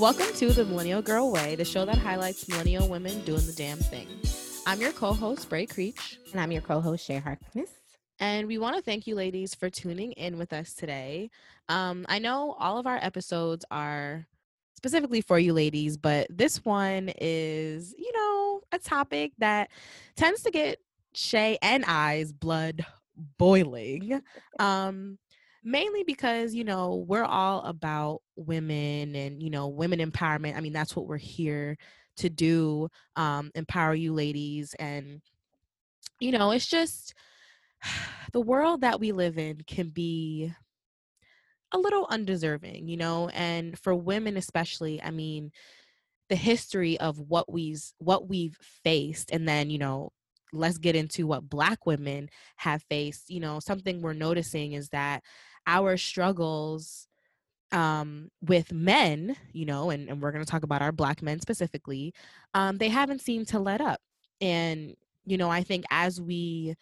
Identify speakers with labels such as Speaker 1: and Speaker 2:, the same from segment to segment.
Speaker 1: Welcome to the Millennial Girl Way, the show that highlights millennial women doing the damn thing. I'm your co-host, Bray Creech.
Speaker 2: And I'm your co-host, Shay Harkness.
Speaker 1: And we want to thank you ladies for tuning in with us today. Um, I know all of our episodes are specifically for you ladies, but this one is, you know, a topic that tends to get Shay and I's blood boiling. Um, mainly because, you know, we're all about women and, you know, women empowerment. I mean, that's what we're here to do, um, empower you ladies. And, you know, it's just the world that we live in can be a little undeserving, you know, and for women especially, I mean, the history of what we've what we've faced and then, you know, let's get into what black women have faced. You know, something we're noticing is that our struggles um, with men, you know, and, and we're going to talk about our black men specifically, um, they haven't seemed to let up. And, you know, I think as we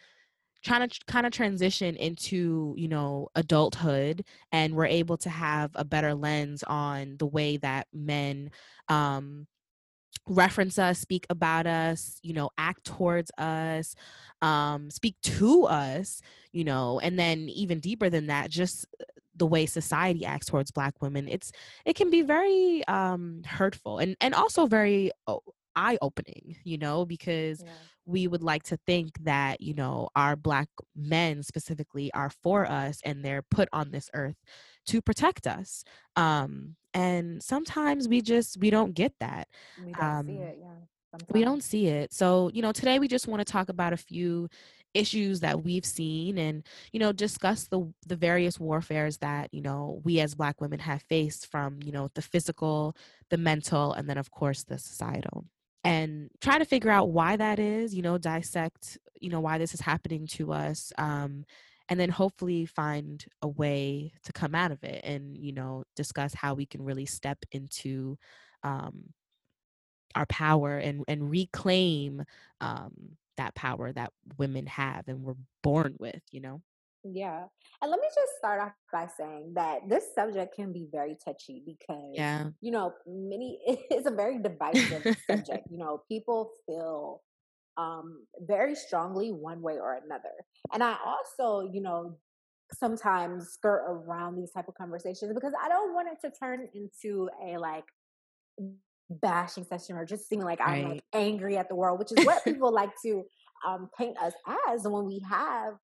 Speaker 1: trying to kind of transition into you know adulthood and we're able to have a better lens on the way that men um reference us speak about us you know act towards us um speak to us you know and then even deeper than that just the way society acts towards black women it's it can be very um hurtful and and also very eye opening you know because yeah. we would like to think that you know our black men specifically are for us and they're put on this earth to protect us um and sometimes we just we don't get that
Speaker 2: we don't um, see it yeah
Speaker 1: sometimes. we don't see it so you know today we just want to talk about a few issues that we've seen and you know discuss the the various warfares that you know we as black women have faced from you know the physical the mental and then of course the societal and try to figure out why that is you know dissect you know why this is happening to us um, and then hopefully find a way to come out of it and you know discuss how we can really step into um, our power and and reclaim um, that power that women have and were born with you know
Speaker 2: yeah. And let me just start off by saying that this subject can be very touchy because,
Speaker 1: yeah.
Speaker 2: you know, many, it's a very divisive subject. You know, people feel um, very strongly one way or another. And I also, you know, sometimes skirt around these type of conversations because I don't want it to turn into a like bashing session or just seeming like right. I'm like angry at the world, which is what people like to um, paint us as when we have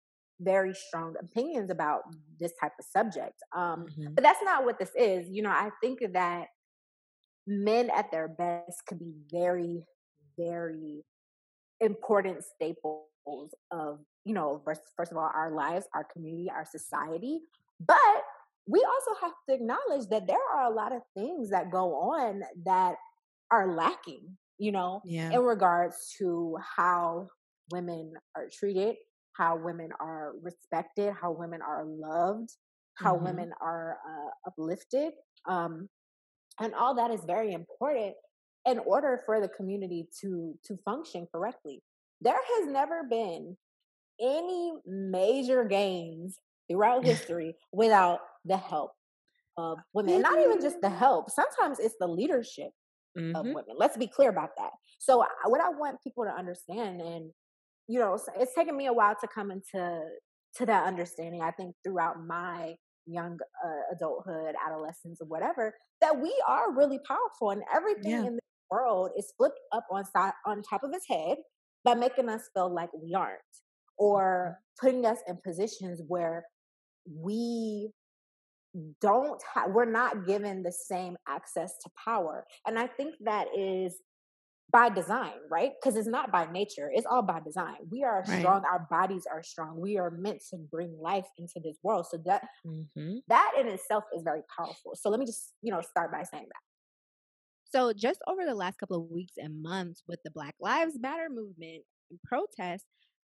Speaker 2: very strong opinions about this type of subject. Um, mm-hmm. But that's not what this is. You know, I think that men at their best could be very, very important staples of, you know, first, first of all, our lives, our community, our society. But we also have to acknowledge that there are a lot of things that go on that are lacking, you know,
Speaker 1: yeah.
Speaker 2: in regards to how women are treated, how women are respected, how women are loved, how mm-hmm. women are uh, uplifted. Um, and all that is very important in order for the community to to function correctly. There has never been any major gains throughout history without the help of women. Not even just the help. Sometimes it's the leadership mm-hmm. of women. Let's be clear about that. So what I want people to understand and you know, it's taken me a while to come into to that understanding. I think throughout my young uh, adulthood, adolescence, or whatever, that we are really powerful, and everything yeah. in the world is flipped up on side on top of its head by making us feel like we aren't, or mm-hmm. putting us in positions where we don't have we're not given the same access to power and i think that is by design, right? Because it's not by nature, it's all by design. We are right. strong, our bodies are strong. We are meant to bring life into this world. So that mm-hmm. that in itself is very powerful. So let me just, you know, start by saying that.
Speaker 3: So just over the last couple of weeks and months with the Black Lives Matter movement and protests,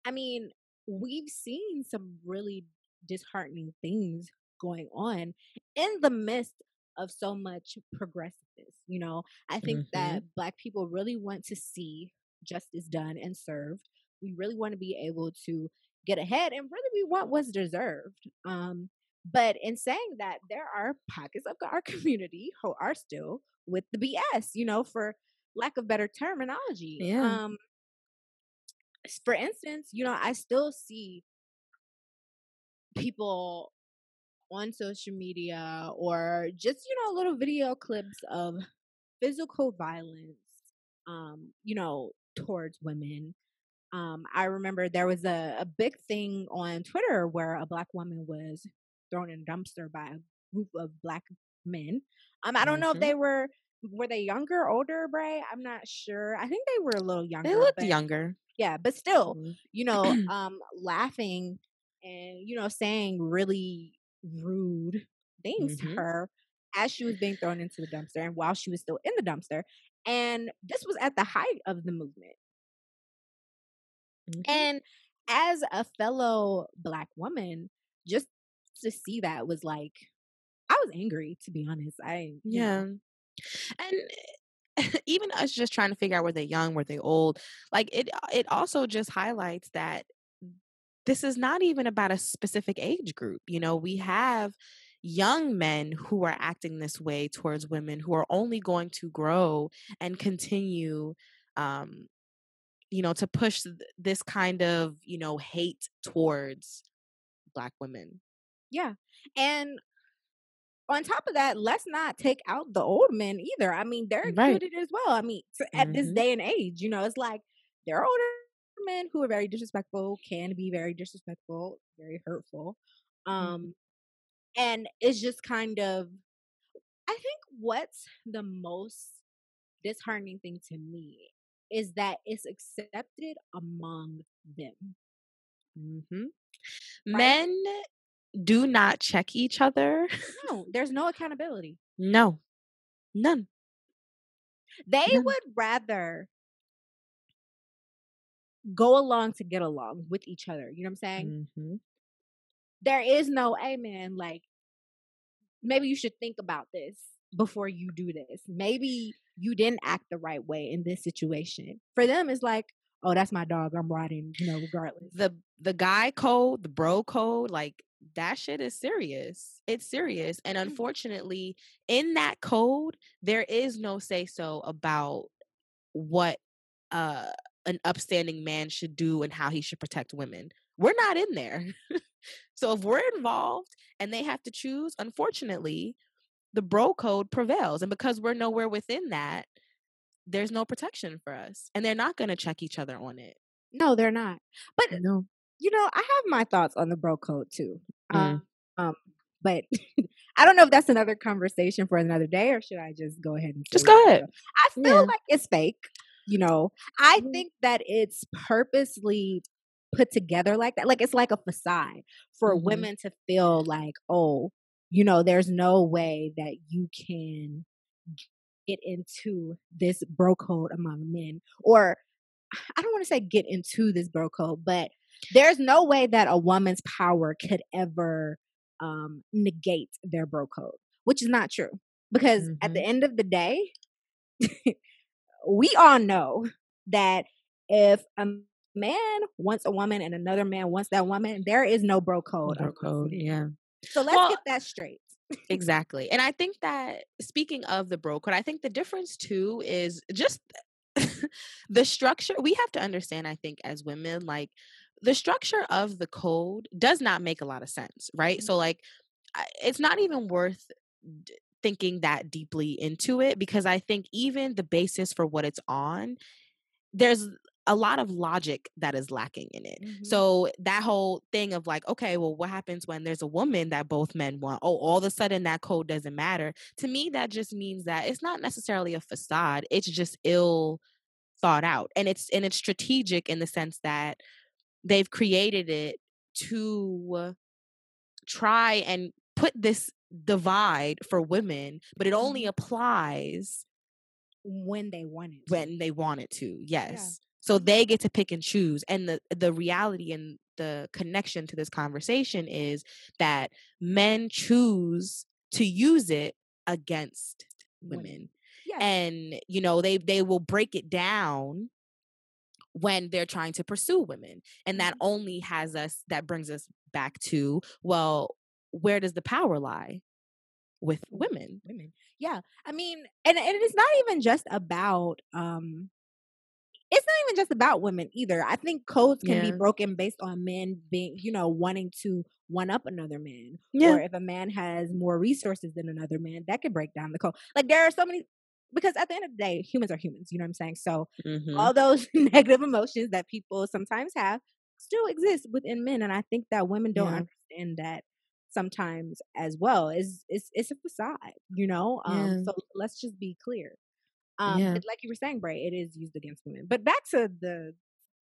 Speaker 3: I mean, we've seen some really disheartening things going on in the midst of so much progressiveness. You know, I think mm-hmm. that Black people really want to see justice done and served. We really want to be able to get ahead and really we want what's deserved. Um,
Speaker 2: But in saying that, there are pockets of our community who are still with the BS, you know, for lack of better terminology.
Speaker 1: Yeah.
Speaker 2: Um, for instance, you know, I still see people on social media or just, you know, little video clips of physical violence, um, you know, towards women. Um, I remember there was a, a big thing on Twitter where a black woman was thrown in a dumpster by a group of black men. Um, I don't know if
Speaker 1: Mhm.
Speaker 2: they were were they younger, older, Bray? I'm not sure. I think they were a little younger.
Speaker 1: They looked
Speaker 2: but-
Speaker 1: younger.
Speaker 2: Yeah, but still,
Speaker 1: Mhm.
Speaker 2: you know, um, laughing and you know saying really rude things
Speaker 1: Mhm.
Speaker 2: to her as she was being thrown into the dumpster and while she was still in the dumpster. And this was at the height of the movement.
Speaker 1: Mhm.
Speaker 2: And as a fellow black woman, just to see that was like, I was angry to be honest. I
Speaker 1: Yeah.
Speaker 2: know,
Speaker 1: And even us just trying to figure out were they young, were they old, like it it also just highlights that this is not even about a specific age group. You know, we have young men who are acting this way towards women who are only going to grow and continue um you know to push th- this kind of you know hate towards black women
Speaker 2: yeah. And on top of that, let's not take out the old men either. I mean, they're
Speaker 1: Right.
Speaker 2: included as well. I mean, at this
Speaker 1: Mhm.
Speaker 2: day and age, you know, it's like there are older men who are very disrespectful, can be very disrespectful, very hurtful. Um, and it's just kind of, I think what's the most disheartening thing to me is that it's accepted among them.
Speaker 1: Mm-hmm. men do not check each other
Speaker 2: No, there's no accountability.
Speaker 1: no none
Speaker 2: They
Speaker 1: None.
Speaker 2: would rather go along to get along with each other. You know what I'm saying?
Speaker 1: hmm
Speaker 2: There is no, hey man, like maybe you should think about this before you do this. Maybe you didn't act the right way in this situation. For them, it's like, oh, that's my dog. I'm riding, you know, regardless.
Speaker 1: the the guy code the bro code like that shit is serious. It's serious and unfortunately in that code there is no say so about what uh an upstanding man should do and how he should protect women. We're not in there. So if we're involved and they have to choose unfortunately the bro code prevails and because we're nowhere within that there's no protection for us and they're not going to check each other on it.
Speaker 2: No, they're not. But
Speaker 1: no
Speaker 2: you know, I have my thoughts on the bro code too.
Speaker 1: Mm.
Speaker 2: Um, um, but I don't know if that's another conversation for another day, or should I just go ahead and
Speaker 1: Just go ahead.
Speaker 2: I feel
Speaker 1: Yeah.
Speaker 2: like it's fake. You know, I
Speaker 1: Mhm.
Speaker 2: think that it's purposely put together like that. Like it's like a facade for
Speaker 1: Mhm.
Speaker 2: women to feel like, oh, you know, there's no way that you can get into this bro code among men, or I don't want to say get into this bro code, but there's no way that a woman's power could ever um, negate their bro code, which is not true. Because at the end of the day, we all know that if a man wants a woman and another man wants that woman, there is no bro code.
Speaker 1: Bro code, yeah.
Speaker 2: So let's
Speaker 1: Well,
Speaker 2: get that straight.
Speaker 1: exactly. And I think that speaking of the bro code, I think the difference too is just the structure. We have to understand, I think, as women, like the structure of the code does not make a lot of sense, right?
Speaker 2: Mhm.
Speaker 1: So, like, it's not even worth d- thinking that deeply into it because I think even the basis for what it's on, there's a lot of logic that is lacking in it.
Speaker 2: Mhm.
Speaker 1: So that whole thing of like, okay, well, what happens when there's a woman that both men want? Oh, all of a sudden that code doesn't matter. To me, that just means that it's not necessarily a facade. It's just ill thought out. And it's and it's strategic in the sense that they've created it to try and put this divide for women, but it only
Speaker 2: Mhm.
Speaker 1: applies
Speaker 2: when they want it. to.
Speaker 1: when they want it to. Yes. So they get to pick and choose. And the the reality and the connection to this conversation is that men choose to use it against
Speaker 2: Women. Yes.
Speaker 1: And you know, they they will break it down when they're trying to pursue women. And that
Speaker 2: Mhm.
Speaker 1: only has us that brings us back to well where does the power lie? With women.
Speaker 2: Women. Yeah. I mean, and, and it's not even just about um it's not even just about women either. I think codes can
Speaker 1: Yeah.
Speaker 2: be broken based on men being, you know, wanting to one up another man.
Speaker 1: Yeah.
Speaker 2: Or if a man has more resources than another man, that could break down the code. Like there are so many because at the end of the day, humans are humans, you know what I'm saying? So
Speaker 1: Mhm.
Speaker 2: all those negative emotions that people sometimes have still exist within men. And I think that women don't
Speaker 1: Yeah.
Speaker 2: understand that sometimes as well. Is it's it's a facade, you know? Um
Speaker 1: Yeah.
Speaker 2: so let's just be clear. Um
Speaker 1: Yeah.
Speaker 2: like you were saying, Bray, it is used against women. But back to the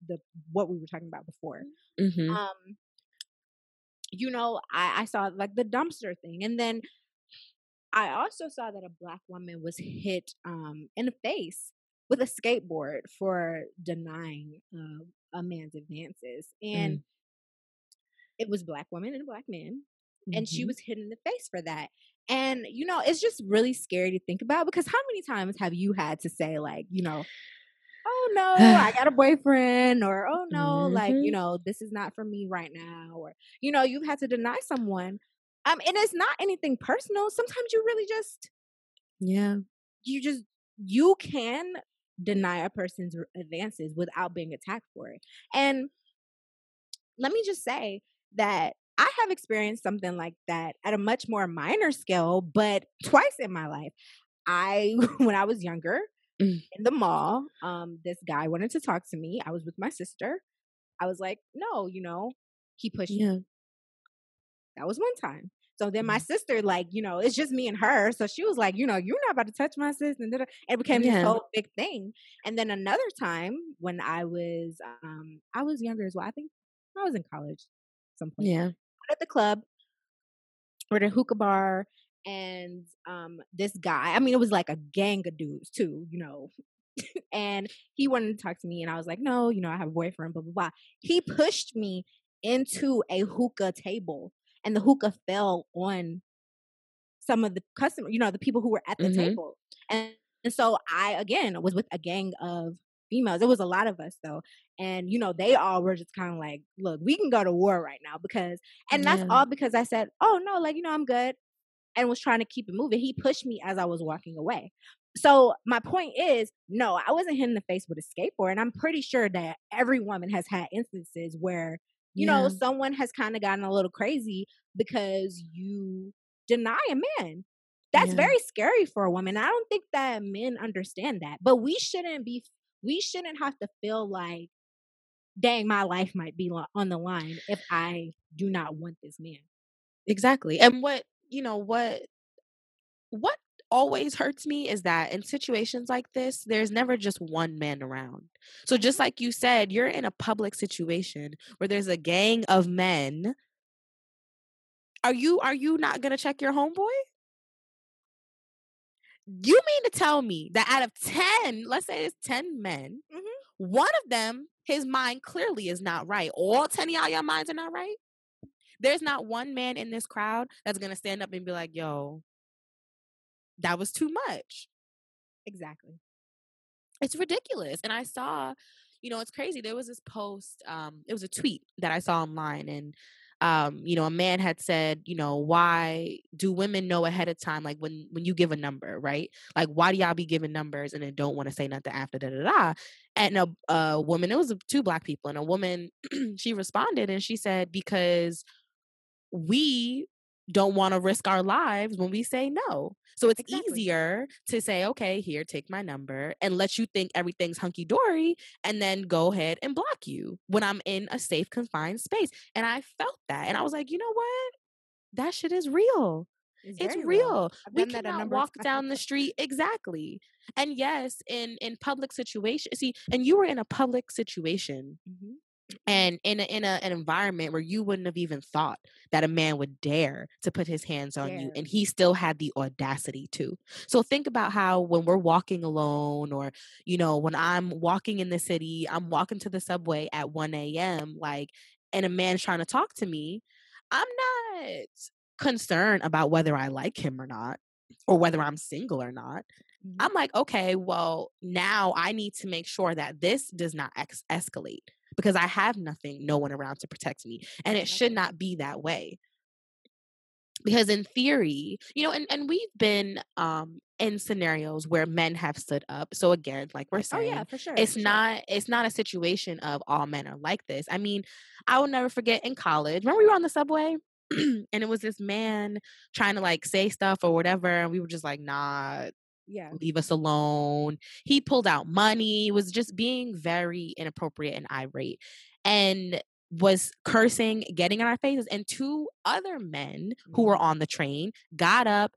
Speaker 2: the what we were talking about before.
Speaker 1: Mhm.
Speaker 2: Um you know, I, I saw like the dumpster thing. And then I also saw that a black woman was hit um in the face with a skateboard for denying uh, a man's advances. And it was black woman and a black man and she
Speaker 1: Mhm.
Speaker 2: was hit in the face for that. And you know, it's just really scary to think about because how many times have you had to say like, you know, oh no, I got a boyfriend or oh no, like, you
Speaker 1: Mhm.
Speaker 2: know, this is not for me right now or you know, you've had to deny someone. Um and it's not anything personal. Sometimes you really just
Speaker 1: Yeah.
Speaker 2: you just you can deny a person's advances without being attacked for it. And let me just say that I have experienced something like that at a much more minor scale, but twice in my life. I when I was younger
Speaker 1: Mm.
Speaker 2: in the mall, um, this guy wanted to talk to me. I was with my sister. I was like, no, you know, he pushed me. That was one time. So then my
Speaker 1: Mm.
Speaker 2: sister, like, you know, it's just me and her. So she was like, you know, you're not about to touch my sister. And it became this whole big thing. And then another time when I was, um, I was younger as well. I think I was in college, some point.
Speaker 1: Yeah.
Speaker 2: At the club or the hookah bar, and um, this guy. I mean, it was like a gang of dudes too, you know. and he wanted to talk to me, and I was like, no, you know, I have a boyfriend. Blah blah blah. He pushed me into a hookah table, and the hookah fell on some of the customers, you know, the people who were at the
Speaker 1: Mhm.
Speaker 2: table. And, and so I again was with a gang of females. It was a lot of us though. And you know, they all were just kind of like, look, we can go to war right now because and that's
Speaker 1: Yeah.
Speaker 2: all because I said, "Oh no, like, you know, I'm good." And was trying to keep it moving. He pushed me as I was walking away. So my point is, no, I wasn't hit in the face with a skateboard. And I'm pretty sure that every woman has had instances where, you know, someone has kind of gotten a little crazy because you deny a man. That's
Speaker 1: Yeah.
Speaker 2: very scary for a woman. I don't think that men understand that. But we shouldn't be we shouldn't have to feel like dang my life might be on the line if I do not want this man.
Speaker 1: Exactly. And what, you know, what what always hurts me is that in situations like this, there's never just one man around. So just like you said, you're in a public situation where there's a gang of men. Are you are you not going to check your homeboy? You mean to tell me that out of 10, let's say it's 10 men,
Speaker 2: Mhm.
Speaker 1: one of them, his mind clearly is not right. All 10 of y'all, your minds are not right. There's not one man in this crowd that's going to stand up and be like, yo, that was too much.
Speaker 2: Exactly.
Speaker 1: It's ridiculous. And I saw, you know, it's crazy. There was this post, um, it was a tweet that I saw online and um, you know, a man had said, you know, why do women know ahead of time, like when when you give a number, right? Like, why do y'all be giving numbers and then don't want to say nothing after da da da? And a, a woman, it was two black people, and a woman, she responded and she said, because we don't want to risk our lives when we say no. So it's
Speaker 2: Exactly.
Speaker 1: easier to say, okay, here, take my number and let you think everything's hunky dory and then go ahead and block you when I'm in a safe, confined space. And I felt that. And I was like, you know what? That shit is real. It's
Speaker 2: very
Speaker 1: real. We
Speaker 2: done that a
Speaker 1: cannot walk down the street exactly. And yes, in in public situation, see, and you were in a public situation
Speaker 2: Mhm.
Speaker 1: And in a, in a, an environment where you wouldn't have even thought that a man would dare to put his hands on you and he still had the audacity to. So think about how when we're walking alone or you know when i'm walking in the city i'm walking to the subway at 1 a.m like and a man's trying to talk to me i'm not concerned about whether i like him or not or whether i'm single or not.
Speaker 2: Mhm.
Speaker 1: I'm like, okay, well, now I need to make sure that this does not ex- escalate because I have nothing, no one around to protect me. And it should not be that way. because in theory you know and, and we've been um in scenarios where men have stood up so again like we're saying
Speaker 2: oh yeah, for sure.
Speaker 1: it's
Speaker 2: for sure.
Speaker 1: not it's not a situation of all men are like this i mean i will never forget in college remember we were on the subway and it was this man trying to like say stuff or whatever and we were just like nah
Speaker 2: Yeah.
Speaker 1: leave us alone. He pulled out money was just being very inappropriate and irate and was cursing getting in our faces and two other men who were mm-hmm. on the train got up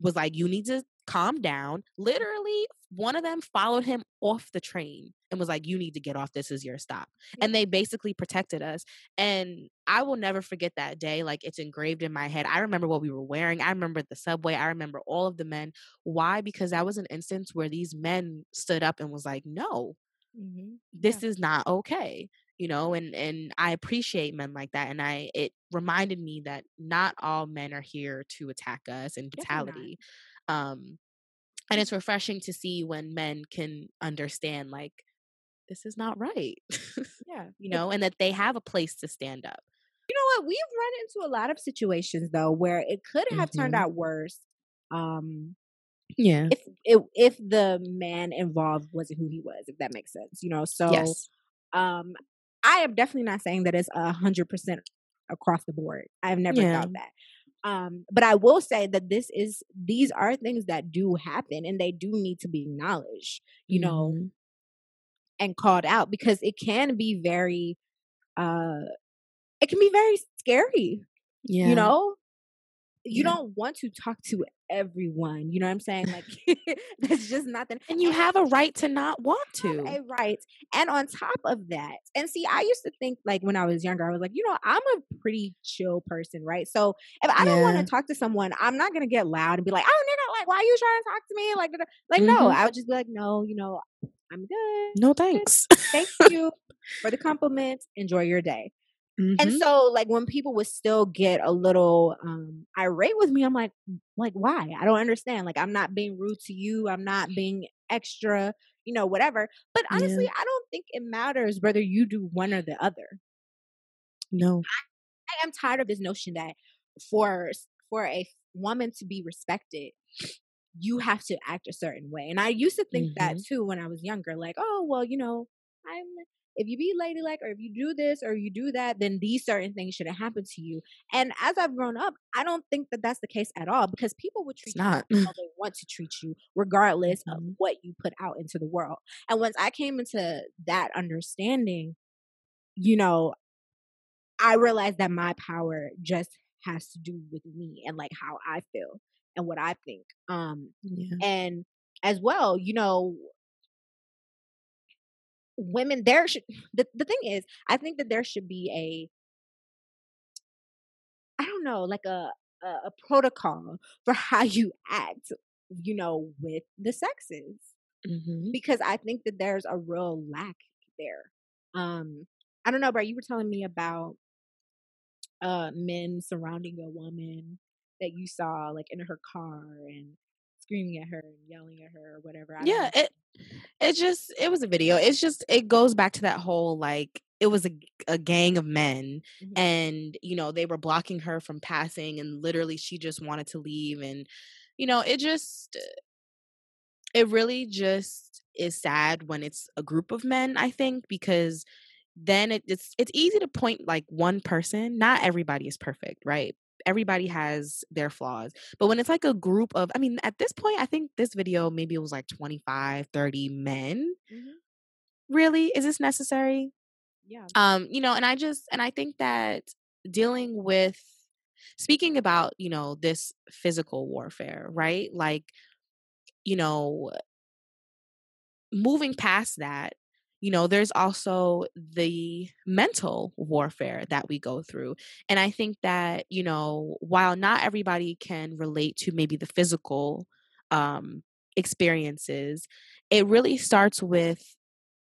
Speaker 1: was like you need to calm down. Literally one of them followed him off the train and was like you need to get off. This is your stop. And they basically protected us and i will never forget that day like it's engraved in my head. I remember what we were wearing. I remember the subway. I remember all of the men. Why? Because that was an instance where these men stood up and was like no
Speaker 2: Mhm.
Speaker 1: this is not okay you know and and i appreciate men like that and i it reminded me that not all men are here to attack us
Speaker 2: not.
Speaker 1: brutality um and it's refreshing to see when men can understand like this is not right
Speaker 2: Yeah.
Speaker 1: you know and that they have a place to stand up
Speaker 2: You know what? We've run into a lot of situations though where it could have turned
Speaker 1: Mhm.
Speaker 2: out worse. Um
Speaker 1: yeah
Speaker 2: if if if the man involved wasn't who he was, if that makes sense. You know, so
Speaker 1: yes
Speaker 2: um I am definitely not saying that it's a hundred percent across the board. I've never
Speaker 1: Yeah.
Speaker 2: thought that. Um, but I will say that this is these are things that do happen and they do need to be acknowledged, you know,
Speaker 1: Mhm.
Speaker 2: and called out because it can be very uh it can be very scary
Speaker 1: yeah
Speaker 2: you know you
Speaker 1: Yeah.
Speaker 2: don't want to talk to everyone you know what i'm saying? Like that's just not the
Speaker 1: and you have a right to not want to.
Speaker 2: a right. And on top of that and see i used to think like when i was younger i was like you know i'm a pretty chill person right? So if i don't want to talk to someone i'm not gonna get loud and be like oh nigga like why are you trying to talk to me? Like like no
Speaker 1: Mhm.
Speaker 2: i would just be like no you know i'm good.
Speaker 1: No thanks.
Speaker 2: Thank you for the compliment enjoy your day and
Speaker 1: Mhm.
Speaker 2: so like when people would still get a little um irate with me i'm like like why? I don't understand. Like i'm not being rude to you. I'm not being extra you know whatever. But
Speaker 1: Yeah.
Speaker 2: honestly i don't think it matters whether you do one or the other.
Speaker 1: No.
Speaker 2: I am tired of this notion that for for a woman to be respected you have to act a certain way. And i used to think that too when i was younger like oh well you know i'm if you be ladylike or if you do this or you do that then these certain things shouldn't happen to you and as i've grown up i don't think that that's the case at all because people would treat
Speaker 1: it's not
Speaker 2: you how they want to treat you regardless of
Speaker 1: Mhm.
Speaker 2: what you put out into the world and once i came into that understanding you know I realized that my power just has to do with me and like how I feel and what I think. Um
Speaker 1: yeah
Speaker 2: and as well, you know, women there should the, the thing is, I think that there should be a I don't know, like a a, a protocol for how you act, you know, with the sexes
Speaker 1: hmm
Speaker 2: because I think that there's a real lack there. Um I don't know, bro, you were telling me about uh men surrounding a woman that you saw like in her car and screaming at her and yelling at her or whatever.
Speaker 1: Yeah
Speaker 2: know.
Speaker 1: it it just it was a video it's just it goes back to that whole like it was a, a gang of men
Speaker 2: Mhm.
Speaker 1: and you know they were blocking her from passing and literally she just wanted to leave and you know it just it really just is sad when it's a group of men i think because then it, it's it's easy to point like one person not everybody is perfect right everybody has their flaws but when it's like a group of i mean at this point i think this video maybe it was like 25 30 men
Speaker 2: Mhm.
Speaker 1: really is this necessary
Speaker 2: Yeah.
Speaker 1: um you know and i just and i think that dealing with speaking about you know this physical warfare right like you know moving past that you know there's also the mental warfare that we go through and i think that you know while not everybody can relate to maybe the physical um experiences it really starts with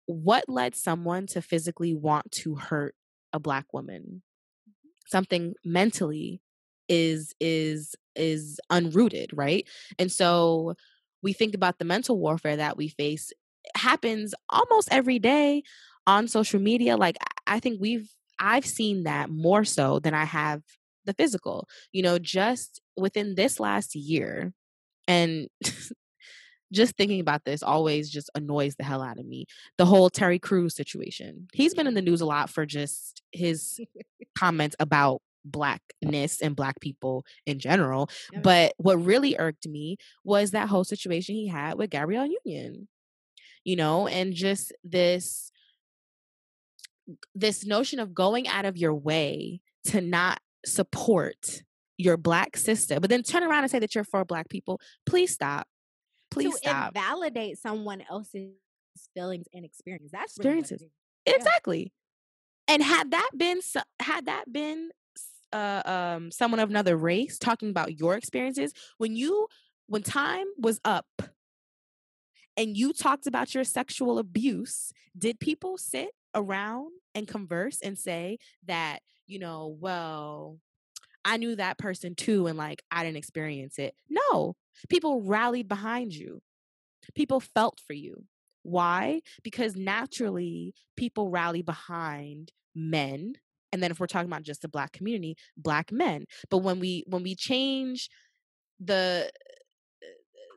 Speaker 1: what led someone to physically want to hurt a black woman. Something mentally is is is unrooted right? And so we think about the mental warfare that we face happens almost every day on social media like i think we've i've seen that more so than i have the physical. You know, just within this last year, and just thinking about this always just annoys the hell out of me. The whole Terry Crews situation. He's been in the news a lot for just his comments about blackness and black people in general. But what really irked me was that whole situation he had with Gabrielle Union. You know, and just this this notion of going out of your way to not support your black sister, but then turn around and say that you're for black people. Please stop. Please
Speaker 2: to
Speaker 1: stop.
Speaker 2: invalidate someone else's feelings and experience. That's
Speaker 1: experiences.
Speaker 2: Really yeah.
Speaker 1: Exactly. And had that been had that been uh, um, someone of another race talking about your experiences when you when time was up and you talked about your sexual abuse, did people sit around and converse and say that you know, well, I knew that person too, and like I didn't experience it. No, people rallied behind you. People felt for you. Why? Because naturally, people rally behind men. And then if we're talking about just the black community, black men. But when we when we change the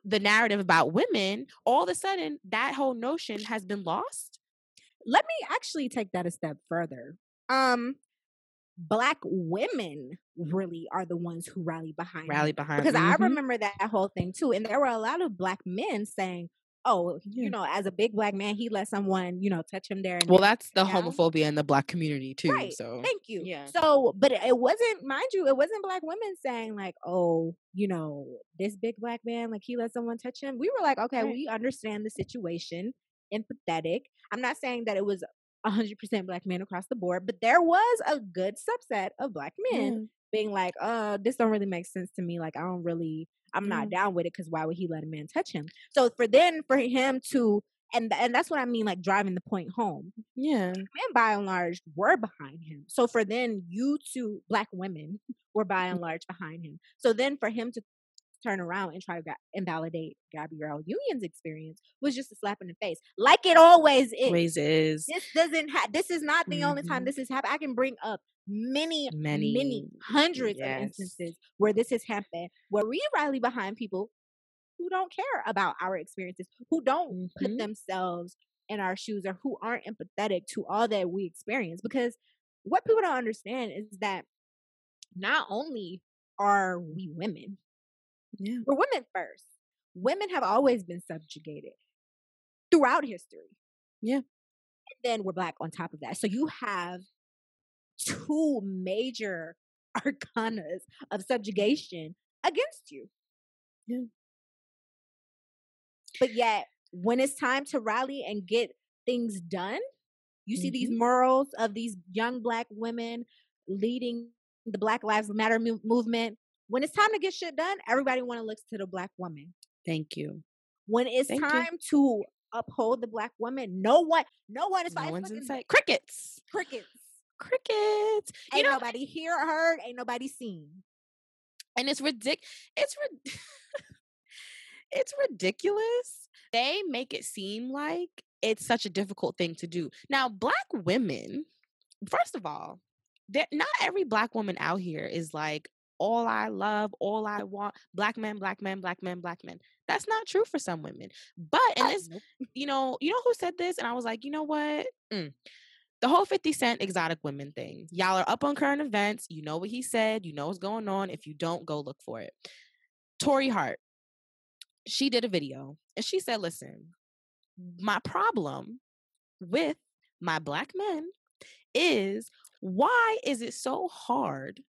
Speaker 1: the narrative about women, all of a sudden that whole notion has been lost.
Speaker 2: Let me actually take that a step further. Um, black women really are the ones who rally behind
Speaker 1: rally behind
Speaker 2: because
Speaker 1: mm-hmm.
Speaker 2: I remember that whole thing too, and there were a lot of black men saying, "Oh, you hmm. know, as a big black man, he let someone, you know, touch him there."
Speaker 1: well, that's the homophobia in the black community too.
Speaker 2: Right.
Speaker 1: So
Speaker 2: thank you. Yeah. So, but it wasn't, mind you, it wasn't black women saying like, "Oh, you know, this big black man, like he let someone touch him." We were like, "Okay, right. we understand the situation." empathetic. I'm not saying that it was 100% black men across the board, but there was a good subset of black men. Being like, uh, this don't really make sense to me. Like, I don't really, I'm mm. not down with it because why would he let a man touch him? So for then, for him to, and and that's what I mean, like driving the point home.
Speaker 1: Yeah,
Speaker 2: men by and large were behind him. So for then, you two black women were by and large behind him. So then, for him to turn around and try to invalidate Gabrielle Union's experience was just a slap in the face, like it always is.
Speaker 1: Always is.
Speaker 2: This doesn't have. This is not the mm-hmm. only time mm-hmm. this has happened. I can bring up many, many, many hundreds yes. of instances where this has happened, where we rally behind people who don't care about our experiences, who don't mm-hmm. put themselves in our shoes, or who aren't empathetic to all that we experience. Because what people don't understand is that not only are we women,
Speaker 1: yeah.
Speaker 2: We're women first. Women have always been subjugated throughout history.
Speaker 1: Yeah.
Speaker 2: And then we're black on top of that. So you have two major arcanas of subjugation against you.
Speaker 1: Yeah.
Speaker 2: But yet, when it's time to rally and get things done, you mm-hmm. see these mm-hmm. murals of these young black women leading the Black Lives Matter movement when it's time to get shit done, everybody want to look to the black woman.
Speaker 1: Thank you.
Speaker 2: When it's Thank time you. to uphold the black woman, no one, no one is
Speaker 1: no in sight. Crickets.
Speaker 2: Crickets.
Speaker 1: Crickets.
Speaker 2: Ain't know, nobody hear or heard. Ain't nobody seen.
Speaker 1: And it's ridiculous. It's rid- it's ridiculous. They make it seem like it's such a difficult thing to do. Now, black women, first of all, not every black woman out here is like all I love, all I want, black men, black men, black men, black men. That's not true for some women. But and this, you know, you know who said this? And I was like, you know what? Mm. The whole 50 Cent exotic women thing. Y'all are up on current events. You know what he said. You know what's going on. If you don't, go look for it. Tori Hart, she did a video and she said, listen, my problem with my black men is why is it so hard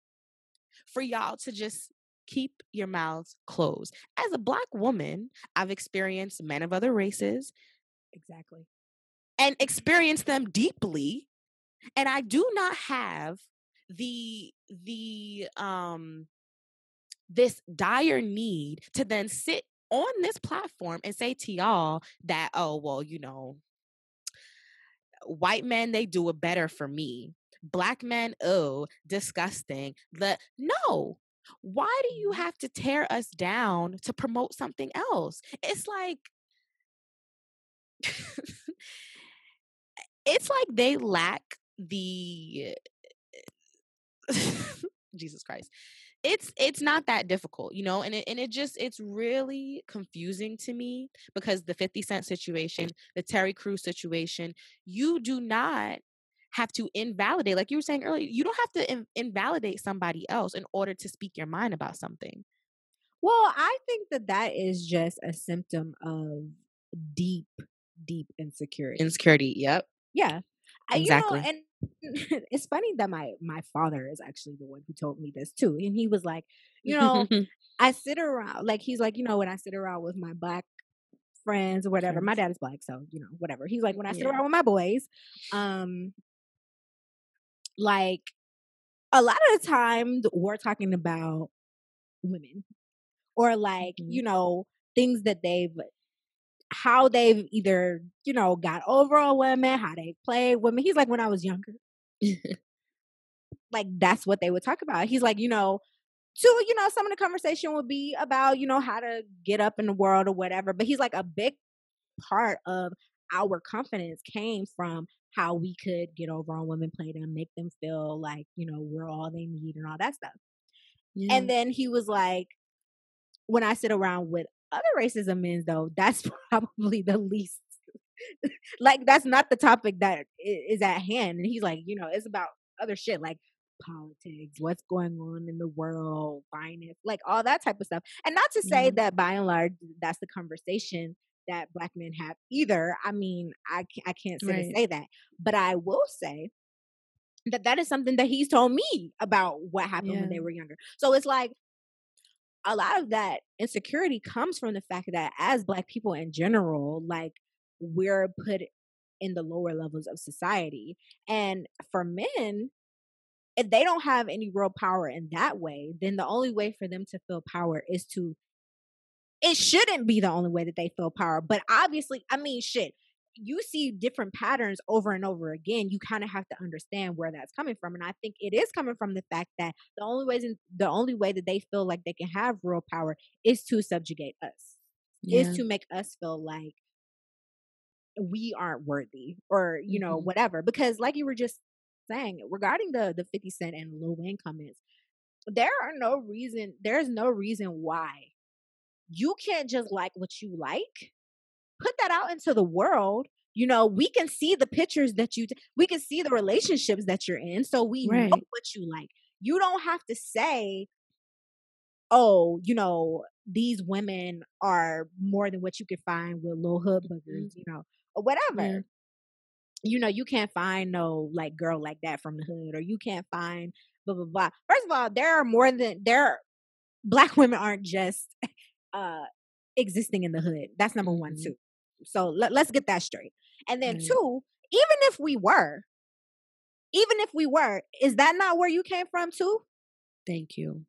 Speaker 1: for y'all to just keep your mouths closed. As a black woman, I've experienced men of other races.
Speaker 2: Exactly.
Speaker 1: And experience them deeply. And I do not have the the um this dire need to then sit on this platform and say to y'all that oh well you know white men they do it better for me black men, oh, disgusting. The no. Why do you mm-hmm. have to tear us down to promote something else? It's like it's like they lack the Jesus Christ. It's it's not that difficult, you know, and it and it just it's really confusing to me because the 50 Cent situation, the Terry Crews situation, you do not have to invalidate like you were saying earlier you don't have to in- invalidate somebody else in order to speak your mind about something.
Speaker 2: Well i think that that is just a symptom of deep deep insecurity.
Speaker 1: Insecurity yep
Speaker 2: yeah
Speaker 1: exactly
Speaker 2: you know, and it's funny that my my father is actually the one who told me this too and he was like you know i sit around like he's like you know when i sit around with my black friends or whatever my dad is black so you know whatever he's like when i sit yeah. around with my boys um like a lot of the time we're talking about women or like mm-hmm. you know things that they've how they've either you know got over on women how they play women he's like when i was younger like that's what they would talk about he's like you know to you know some of the conversation would be about you know how to get up in the world or whatever but he's like a big part of our confidence came from how we could get over on women, play them, make them feel like, you know, we're all they need and all that stuff. Yeah. And then he was like, when I sit around with other races of men, though, that's probably the least. like that's not the topic that is at hand. And he's like, you know, it's about other shit like politics, what's going on in the world, finance, like all that type of stuff. And not to say mm-hmm. that by and large that's the conversation that black men have either. I mean, I I can't say, right. say that, but I will say that that is something that he's told me about what happened yeah. when they were younger. So it's like a lot of that insecurity comes from the fact that as black people in general, like we're put in the lower levels of society. And for men, if they don't have any real power in that way, then the only way for them to feel power is to it shouldn't be the only way that they feel power. But obviously, I mean, shit, you see different patterns over and over again. You kind of have to understand where that's coming from. And I think it is coming from the fact that the only ways in, the only way that they feel like they can have real power is to subjugate us. Yeah. Is to make us feel like we aren't worthy or, you know, mm-hmm. whatever. Because like you were just saying, regarding the the 50 Cent and Lil Wayne comments, there are no reason, there's no reason why you can't just like what you like. Put that out into the world. You know, we can see the pictures that you, t- we can see the relationships that you're in. So we right. know what you like. You don't have to say, oh, you know, these women are more than what you can find with little hood boogers, mm-hmm. you know, or whatever. Yeah. You know, you can't find no like girl like that from the hood, or you can't find blah blah blah. First of all, there are more than there. Black women aren't just uh existing in the hood. That's number one mm-hmm. too. So let, us get that straight. And then mm-hmm. two, even if we were, even if we were, is that not where you came from too?
Speaker 1: Thank you.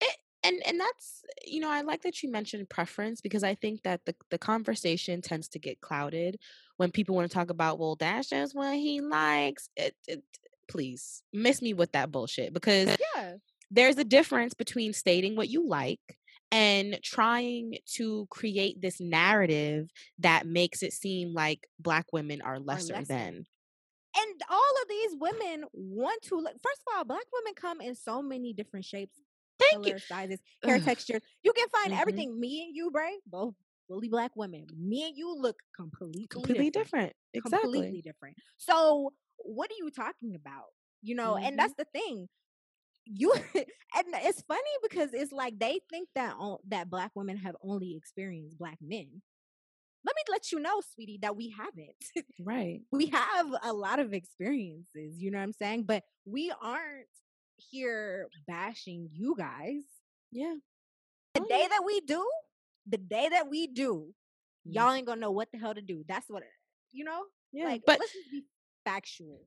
Speaker 1: It, and and that's you know I like that you mentioned preference because I think that the the conversation tends to get clouded when people want to talk about well Dash just what he likes. It, it, please miss me with that bullshit because
Speaker 2: yeah.
Speaker 1: there's a difference between stating what you like and trying to create this narrative that makes it seem like black women are lesser, lesser. than
Speaker 2: and all of these women want to look first of all black women come in so many different shapes
Speaker 1: Thank
Speaker 2: you. sizes hair texture you can find mm-hmm. everything me and you bray both fully black women me and you look completely
Speaker 1: completely different, different. exactly
Speaker 2: completely different so what are you talking about you know mm-hmm. and that's the thing you and it's funny because it's like they think that all that black women have only experienced black men. Let me let you know sweetie that we haven't.
Speaker 1: Right.
Speaker 2: We have a lot of experiences you know what i'm saying? But we aren't here bashing you guys.
Speaker 1: Yeah.
Speaker 2: The oh, day yeah. that we do the day that we do y'all ain't gonna know what the hell to do. That's what you know?
Speaker 1: Yeah
Speaker 2: like
Speaker 1: but
Speaker 2: let's just be factual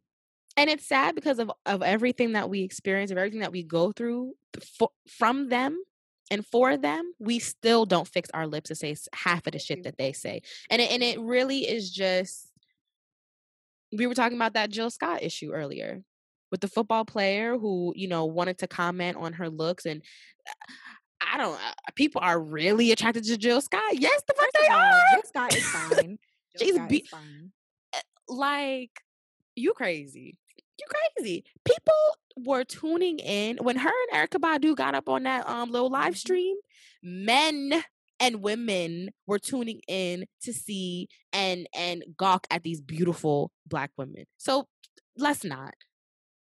Speaker 1: and it's sad because of of everything that we experience of everything that we go through for, from them and for them we still don't fix our lips to say half of the shit that they say. And it, and it really is just we were talking about that Jill Scott issue earlier with the football player who you know wanted to comment on her looks and uh, I don't uh, people are really attracted to Jill Scott. Yes the fuck they are!
Speaker 2: Jill Scott is fine.
Speaker 1: Jill she's Scott be- is fine. Eh, like you crazy You crazy. People were tuning in when her and Erykah Badu got up on that um little live
Speaker 2: Mhm.
Speaker 1: stream. Men and women were tuning in to see and and gawk at these beautiful black women. So let's not.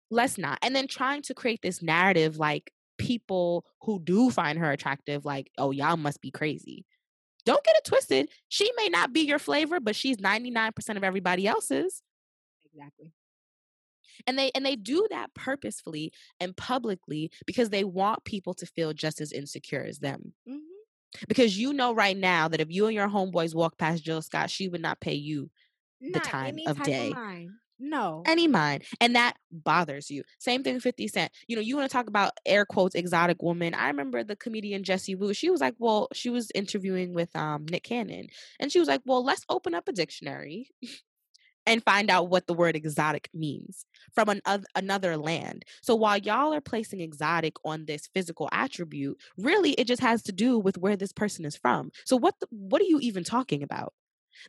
Speaker 1: Let's not. And then trying to create this narrative like people who do find her attractive, like, oh, y'all must be crazy. Don't get it twisted. She may not be your flavor, but she's 99% of everybody else's
Speaker 2: Exactly.
Speaker 1: And they and they do that purposefully and publicly because they want people to feel just as insecure as them.
Speaker 2: Hmm
Speaker 1: because you know right now that if you and your homeboys walk past jill scott she would not pay you
Speaker 2: Not
Speaker 1: time
Speaker 2: any
Speaker 1: of day.
Speaker 2: mind. No.
Speaker 1: any mind. And that bothers you. Same thing with 50 cent. You know you want to talk about air quotes exotic woman. I remember the comedian Jessie Woo she was like well she was interviewing with um nick cannon. And she was like well let's open up a dictionary and find out what the word exotic means from an, oth- another land. So while y'all are placing exotic on this physical attribute, really it just has to do with where this person is from. So what the, what are you even talking about?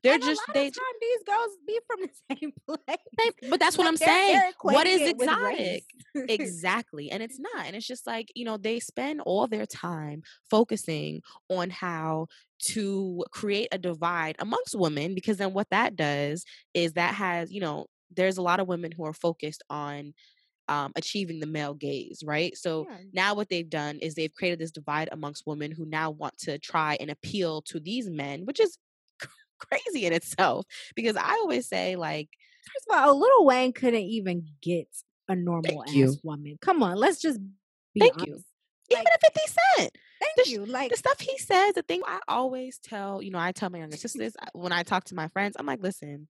Speaker 1: They're
Speaker 2: and
Speaker 1: just
Speaker 2: a lot
Speaker 1: they
Speaker 2: of time these girls be from the same place.
Speaker 1: but that's what
Speaker 2: Like,
Speaker 1: I'm saying. What is
Speaker 2: equating it with
Speaker 1: exotic? exactly and it's not and it's just like you know they spend all their time focusing on how to create a divide amongst women because then what that does is that has you know there's a lot of women who are focused on um, achieving the male gaze right so
Speaker 2: Yeah.
Speaker 1: now what they've done is they've created this divide amongst women who now want to try and appeal to these men which is crazy in itself because i always say like
Speaker 2: First of all, a Lil Wayne couldn't even get a normal ass
Speaker 1: you.
Speaker 2: woman. Come on, let's just be
Speaker 1: Thank
Speaker 2: honest.
Speaker 1: you.
Speaker 2: Like,
Speaker 1: even at 50 cent
Speaker 2: thank
Speaker 1: the
Speaker 2: you. Like,
Speaker 1: the stuff he says, the thing I always tell, you know, I tell my younger sisters when I talk to my friends, I'm like, listen,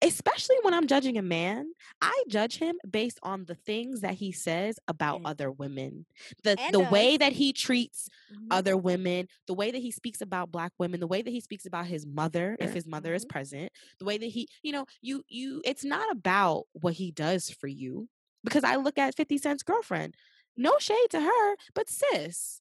Speaker 1: especially when I'm judging a man, I judge him based on the things that he says about
Speaker 2: And-
Speaker 1: other women, the
Speaker 2: and
Speaker 1: the way that he treats
Speaker 2: mhm,
Speaker 1: other women, the way that he speaks about black women, the way that he speaks about his mother, if his mother is
Speaker 2: Mhm.
Speaker 1: present, the way that he, you know, you you it's not about what he does for you. Because I look at 50 Cent's girlfriend. No shade to her, but sis,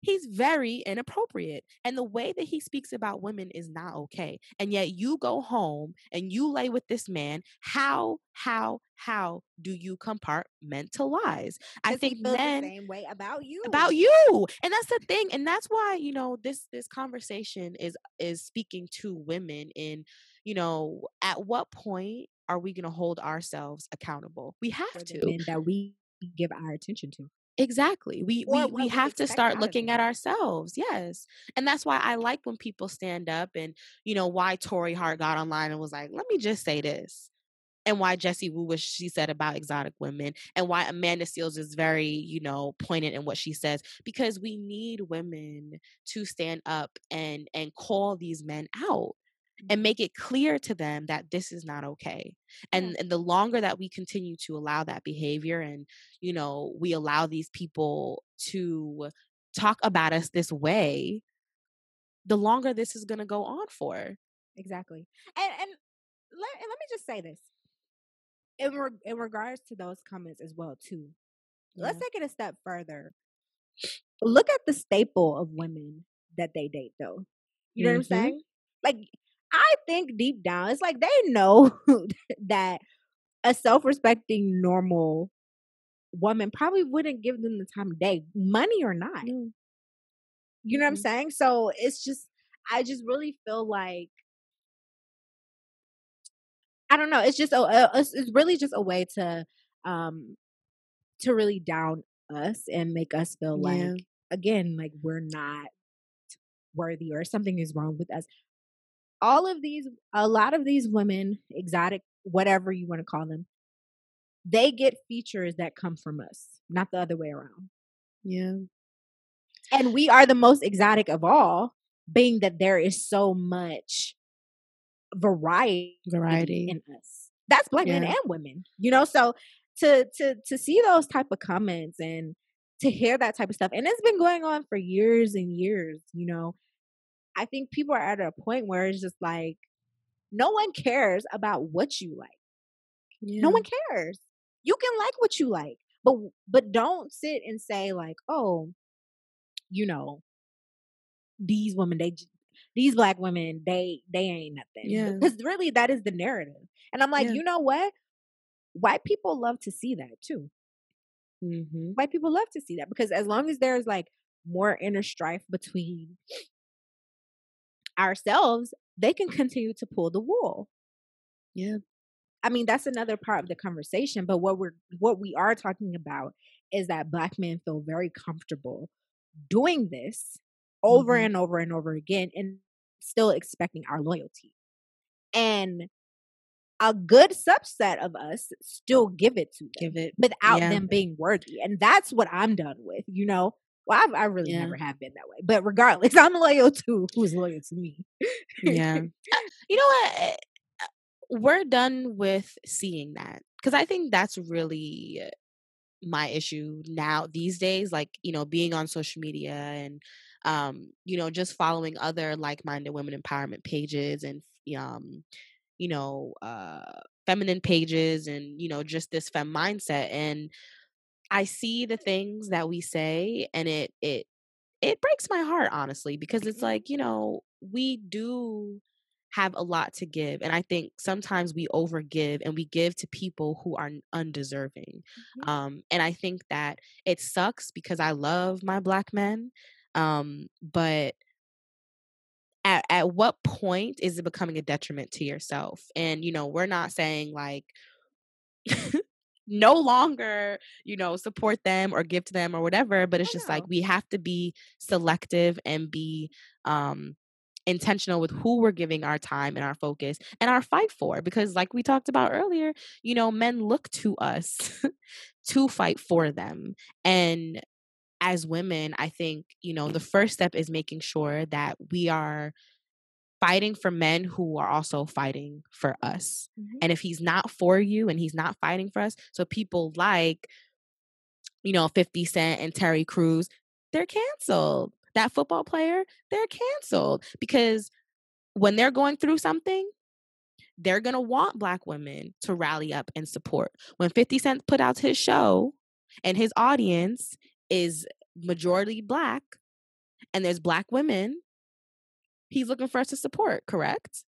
Speaker 1: he's very inappropriate. And the way that he speaks about women is not okay. And yet you go home and you lay with this man. How, how, how do you compartmentalize? I think men
Speaker 2: the same way about you.
Speaker 1: about you and that's the thing and that's why you know this this conversation is is speaking to women in you know at what point are we going to hold ourselves accountable we have to
Speaker 2: that we give our attention to.
Speaker 1: exactly we we,
Speaker 2: Or
Speaker 1: we
Speaker 2: we
Speaker 1: have to start looking at ourselves yes and that's why i like when people stand up and you know why tori hart got online and was like let me just say this and why Jessie Woo was she said about exotic women and why Amanda Seales is very, you know, pointed in what she says because we need women to stand up and and call these men out and make it clear to them that this is not okay. And and the longer that we continue to allow that behavior and you know, we allow these people to talk about us this way, the longer this is going to go on for.
Speaker 2: Exactly. And and let, and let me just say this. In re- in regards to those comments as well too. Let's take it a step further. Look at the staple of women that they date though. You know
Speaker 1: Mhm.
Speaker 2: what I'm saying? Like I think deep down it's like they know that a self-respecting normal woman probably wouldn't give them the time of day, money or not.
Speaker 1: No.
Speaker 2: You know what I'm
Speaker 1: Mhm.
Speaker 2: saying? So it's just I just really feel like I don't know. It's just a, a it's, it's really just a way to um to really down us and make us feel
Speaker 1: Yeah.
Speaker 2: like again like we're not worthy or something is wrong with us. All of these a lot of these women, exotic whatever you want to call them, they get features that come from us, not the other way around.
Speaker 1: Yeah.
Speaker 2: And we are the most exotic of all, being that there is so much variety
Speaker 1: Variety.
Speaker 2: in us. That's black men and women. You know, so to to to see those type of comments and to hear that type of stuff, and it's been going on for years and years, you know. I think people are at a point where it's just like no one cares about what you like.
Speaker 1: yeah.
Speaker 2: No one cares. You can like what you like, but but don't sit and say like, oh, you know, these women they these black women they they ain't nothing.
Speaker 1: Yeah.
Speaker 2: Because really that is the narrative. And I'm like,
Speaker 1: Yeah.
Speaker 2: you know what? white people love to see that too.
Speaker 1: Mm-hmm.
Speaker 2: White people love to see that because as long as there's like more inner strife between ourselves, they can continue to pull the wool.
Speaker 1: Yeah.
Speaker 2: I mean, that's another part of the conversation. But what we're what we are talking about is that black men feel very comfortable doing this over
Speaker 1: Mhm.
Speaker 2: and over and over again and still expecting our loyalty. And a good subset of us still give it to them
Speaker 1: Give it.
Speaker 2: without
Speaker 1: yeah.
Speaker 2: them being worthy. And that's what I'm done with, you know? Well, I've, I really
Speaker 1: Yeah.
Speaker 2: never have been that way. But regardless, I'm loyal to who's loyal to me.
Speaker 1: yeah. You know what? Eh, uh, We're done with seeing that because I think that's really my issue now these days. Like you know, being on social media and um, you know, just following other like-minded women empowerment pages and um, you know, uh, feminine pages and you know, just this fem mindset and. I see the things that we say and it it it breaks my heart honestly because it's like you know we do have a lot to give and i think sometimes we overgive and we give to people who are undeserving
Speaker 2: Mhm.
Speaker 1: um and i think that it sucks because i love my black men um but at, at what point is it becoming a detriment to yourself and you know we're not saying like no longer you know support them or give to them or whatever but it's just like we have to be selective and be um intentional with who we're giving our time and our focus and our fight for because like we talked about earlier you know men look to us to fight for them and as women i think you know the first step is making sure that we are fighting for men who are also fighting for us
Speaker 2: Mhm.
Speaker 1: and if he's not for you and he's not fighting for us, so people like, you know, 50 Cent and Terry Crews, they're canceled. That football player, they're canceled because when they're going through something, they're going to want black women to rally up and support. When 50 Cent put out his show and his audience is majority black and there's black women, he's looking for us to support, correct?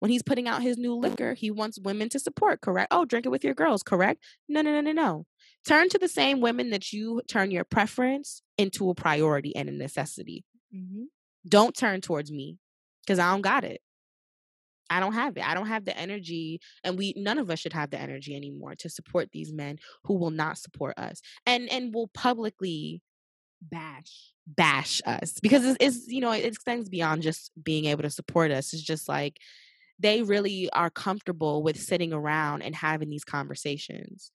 Speaker 1: When he's putting out his new liquor, he wants women to support, correct? Oh, drink it with your girls, correct? No, no, no, no, no. Turn to the same women that you turn your preference into a priority and a necessity.
Speaker 2: Mhm.
Speaker 1: Don't turn towards me because I don't got it. I don't have it. I don't have the energy, and we none of us should have the energy anymore to support these men who will not support us and and will publicly
Speaker 2: Bash.
Speaker 1: Bash us because it's, it's you know it extends beyond just being able to support us it's just like they really are comfortable with sitting around and having these conversations.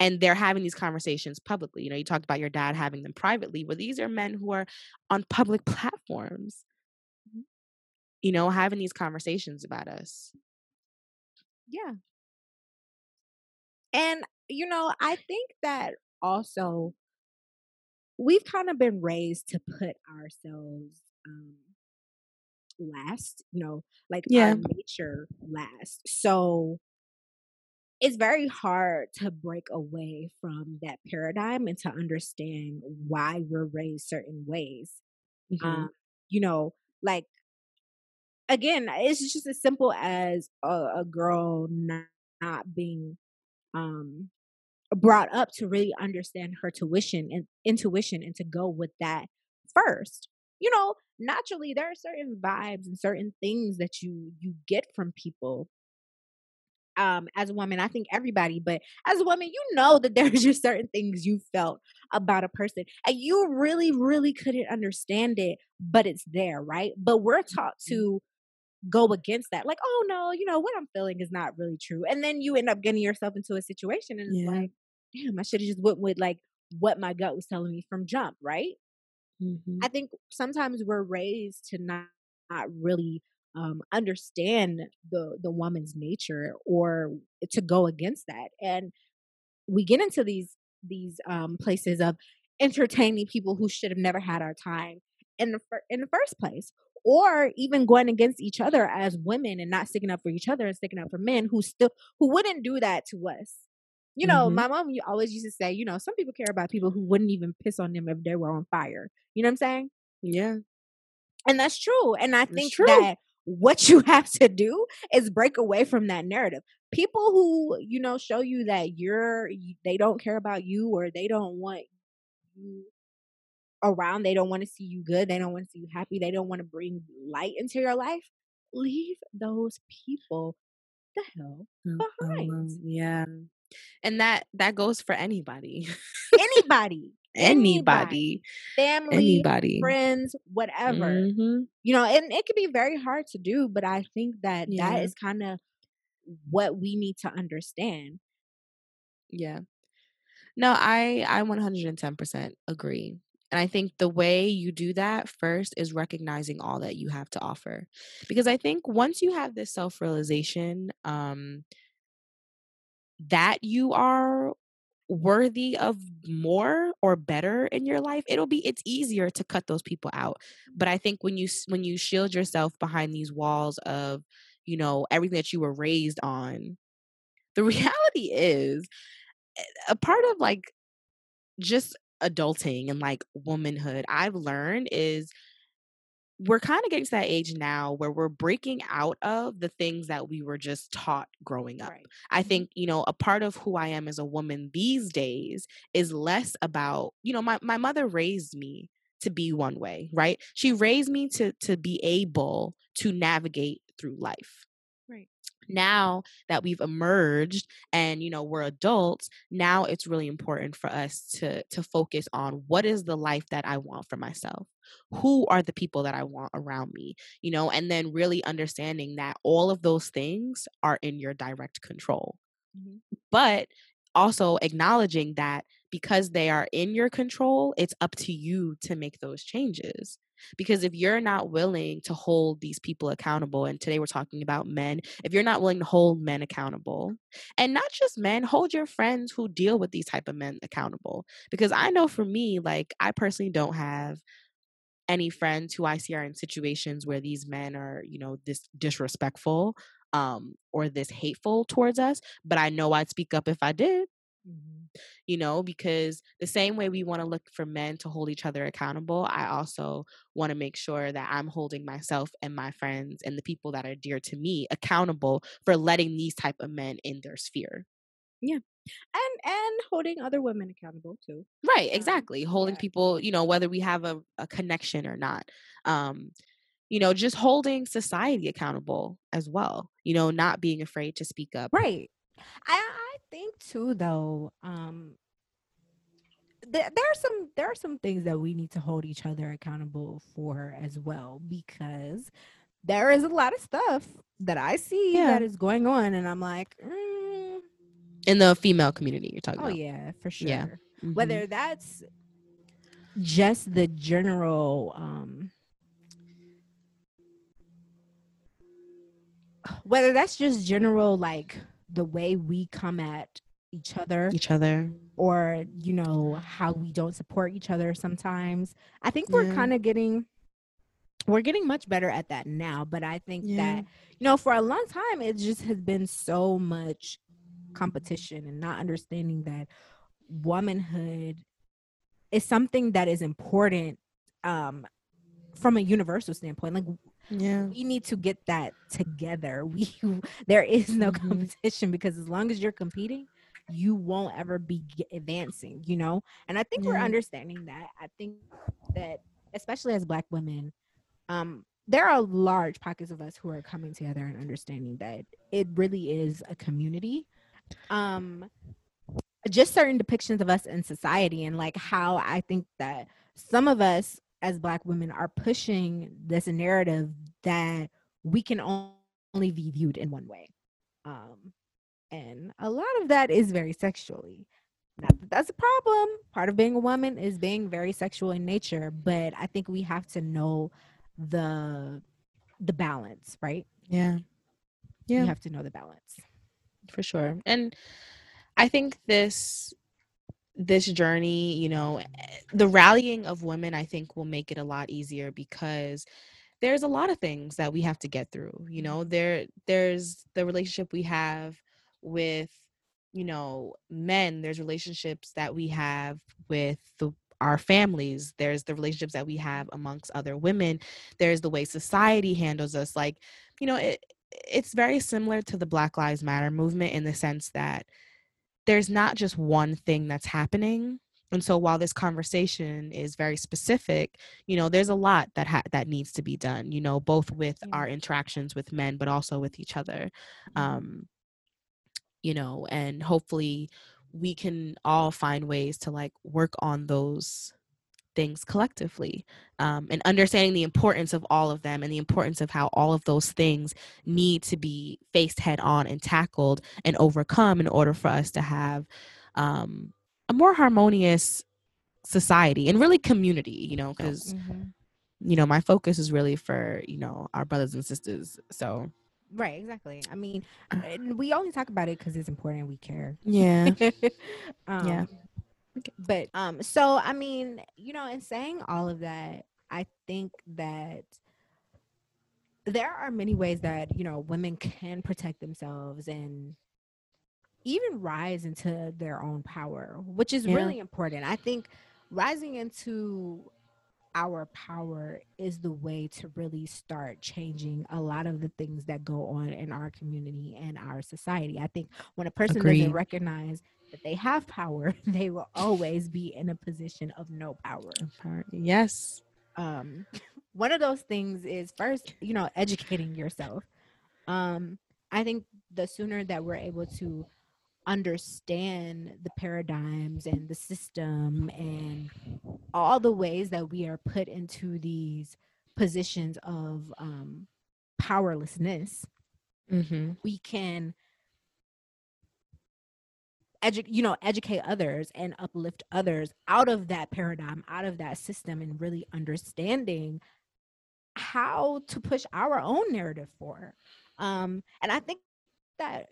Speaker 1: And they're having these conversations publicly you know you talked about your dad having them privately but these are men who are on public platforms. Mm-hmm. You know having these conversations about us.
Speaker 2: Yeah. And, you know, I think that also we've kind of been raised to put ourselves um, last, you know, like
Speaker 1: Yeah.
Speaker 2: our nature last. So it's very hard to break away from that paradigm and to understand why we're raised certain ways.
Speaker 1: Mhm.
Speaker 2: Um, you know, like again, it's just as simple as a, a girl not, not being um brought up to really understand her tuition and intuition and to go with that first. You know, naturally there are certain vibes and certain things that you you get from people um as a woman i think everybody but as a woman you know that there's just certain things you felt about a person and you really really couldn't understand it but it's there right? But we're taught to go against that like oh no you know what i'm feeling is not really true and then you end up getting yourself into a situation and it's like damn i should have just went with like what my gut was telling me from jump right
Speaker 1: Mhm.
Speaker 2: I think sometimes we're raised to not, not really um, understand the the woman's nature or to go against that, and we get into these these um, places of entertaining people who should have never had our time in the fir- in the first place, or even going against each other as women and not sticking up for each other and sticking up for men who still who wouldn't do that to us. You know,
Speaker 1: Mhm.
Speaker 2: my mom always used to say, you know, some people care about people who wouldn't even piss on them if they were on fire. You know what I'm saying?
Speaker 1: yeah
Speaker 2: And that's true. And I
Speaker 1: That's
Speaker 2: think
Speaker 1: true.
Speaker 2: that what you have to do is break away from that narrative. people who you know show you that you're they don't care about you or they don't want you around they don't want to see you good they don't want to see you happy they don't want to bring light into your life leave those people the hell behind
Speaker 1: yeah. And that that goes for anybody.
Speaker 2: anybody
Speaker 1: anybody.
Speaker 2: family
Speaker 1: Anybody.
Speaker 2: friends whatever
Speaker 1: Mhm.
Speaker 2: you know and it can be very hard to do but i think that
Speaker 1: Yeah.
Speaker 2: that is kind of what we need to understand
Speaker 1: Yeah. No, I I 110% agree. And I think the way you do that first is recognizing all that you have to offer. Because I think once you have this self-realization um that you are worthy of more or better in your life, it'll be it's easier to cut those people out. But I think when you when you shield yourself behind these walls of, you know, everything that you were raised on, the reality is eh, a part of like just adulting and like womanhood I've learned is we're kind of getting to that age now where we're breaking out of the things that we were just taught growing up.
Speaker 2: right
Speaker 1: I
Speaker 2: Mhm.
Speaker 1: think, you know, a part of who I am as a woman these days is less about, you know, my, my mother raised me to be one way, right? She raised me to to be able to navigate through life now that we've emerged and you know we're adults now it's really important for us to to focus on what is the life that i want for myself? Who are the people that i want around me? You know and then really understanding that all of those things are in your direct control.
Speaker 2: Mhm.
Speaker 1: but also acknowledging that because they are in your control it's up to you to make those changes because if you're not willing to hold these people accountable and today we're talking about men if you're not willing to hold men accountable and not just men hold your friends who deal with these type of men accountable. Because i know for me like i personally don't have any friends who i see are in situations where these men are you know this disrespectful um or this hateful towards us but i know i'd speak up if i did
Speaker 2: Mhm.
Speaker 1: you know, because the same way we want to look for men to hold each other accountable, I also want to make sure that I'm holding myself and my friends and the people that are dear to me accountable for letting these type of men in their sphere. Yeah.
Speaker 2: And and holding other women accountable too
Speaker 1: Right,
Speaker 2: Um,
Speaker 1: exactly. Holding
Speaker 2: yeah.
Speaker 1: people, you know, whether we have a, a connection or not. Um, you know, just holding society accountable as well. You know, not being afraid to speak up.
Speaker 2: right i i think too though um there, there are some there are some things that we need to hold each other accountable for as well because there is a lot of stuff that i see
Speaker 1: Yeah.
Speaker 2: that is going on and i'm like mm,
Speaker 1: In the female community you're talking about.
Speaker 2: oh
Speaker 1: about.
Speaker 2: yeah for sure
Speaker 1: Yeah. Mhm.
Speaker 2: whether that's just the general um whether that's just general like the way we come at each other
Speaker 1: each other.
Speaker 2: or you know how we don't support each other sometimes i think we're
Speaker 1: Yeah.
Speaker 2: kind of getting we're getting much better at that now but i think
Speaker 1: Yeah.
Speaker 2: that you know for a long time it just has been so much competition and not understanding that womanhood is something that is important um from a universal standpoint like
Speaker 1: Yeah.
Speaker 2: we need to get that together. We there is no
Speaker 1: Mhm.
Speaker 2: competition because as long as you're competing you won't ever be advancing you know? And i think we're understanding that. I think that especially as black women um there are large pockets of us who are coming together and understanding that it really is a community. Um just certain depictions of us in society and like how i think that some of us as black women are pushing this narrative that we can only be viewed in one way. Um and a lot of that is very sexually. Not that that's a problem. Part of being a woman is being very sexual in nature but i think we have to know the the balance right?
Speaker 1: Yeah. yeah.
Speaker 2: you have to know the balance.
Speaker 1: For sure. And i think this this journey you know the rallying of women i think will make it a lot easier because there's a lot of things that we have to get through you know? There there's the relationship we have with you know men there's relationships that we have with the our families there's the relationships that we have amongst other women there's the way society handles us like you know it it's very similar to the Black Lives Matter movement in the sense that there's not just one thing that's happening. And so while this conversation is very specific, you know, there's a lot that ha- that needs to be done, you know, both with our interactions with men but also with each other.
Speaker 2: Mhm.
Speaker 1: Um you know, and hopefully we can all find ways to like work on those things collectively um, and understanding the importance of all of them and the importance of how all of those things need to be faced head on and tackled and overcome in order for us to have um, a more harmonious society and really community you know because
Speaker 2: Mhm.
Speaker 1: you know my focus is really for you know our brothers and sisters so
Speaker 2: Right, exactly. I mean, we only talk about it because it's important. We care.
Speaker 1: yeah
Speaker 2: um,
Speaker 1: Yeah.
Speaker 2: But um, so I mean, you know, in saying all of that, I think that there are many ways that you know women can protect themselves and even rise into their own power, which is
Speaker 1: Yeah.
Speaker 2: really important. I think rising into our power is the way to really start changing a lot of the things that go on in our community and our society. I think when a person
Speaker 1: Agreed.
Speaker 2: doesn't recognize that they have power, they will always be in a position of no power.
Speaker 1: yes
Speaker 2: Um, one of those things is first, you know, educating yourself. Um, I think the sooner that we're able to understand the paradigms and the system and all the ways that we are put into these positions of um, powerlessness,
Speaker 1: mm-hmm.
Speaker 2: we can edu- you know educate others and uplift others out of that paradigm out of that system and really understanding how to push our own narrative forward. Um and i think that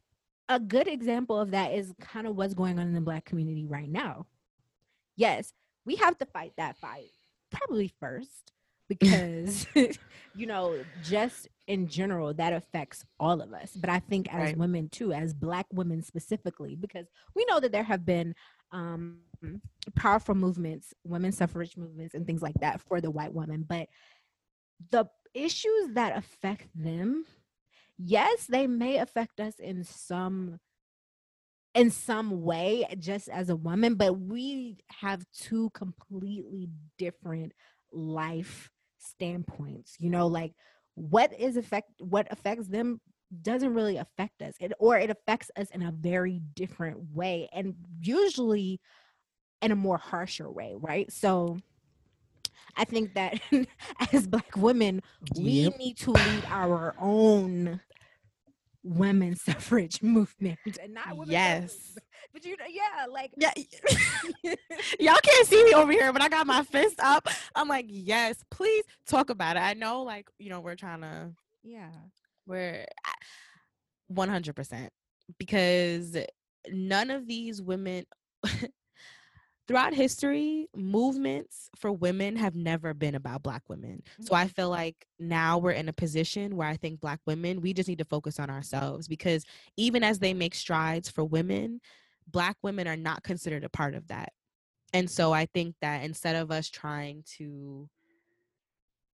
Speaker 2: a good example of that is kind of what's going on in the black community right now. Yes we have to fight that fight probably first because you know just in general that affects all of us but i think as
Speaker 1: Right.
Speaker 2: women too as black women specifically because we know that there have been um powerful movements women's suffrage movements and things like that for the white woman but the issues that affect them yes they may affect us in some in some way just as a woman but we have two completely different life standpoints you know like what is affect what affects them doesn't really affect us it, or it affects us in a very different way and usually in a more harsher way right so i think that as black women we
Speaker 1: Yep.
Speaker 2: need to lead our own women's suffrage movement and not women's
Speaker 1: Yes.
Speaker 2: suffrage, but you know yeah like
Speaker 1: Yeah. Y'all can't see me over here, but I got my fist up. I'm like, yes, please talk about it. I know, like, you know, we're trying to,
Speaker 2: yeah
Speaker 1: we're ah, 100% because none of these women, throughout history, movements for women have never been about Black women. So I mm-hmm. feel like now we're in a position where I think Black women, we just need to focus on ourselves because even as they make strides for women, Black women are not considered a part of that. And so I think that instead of us trying to,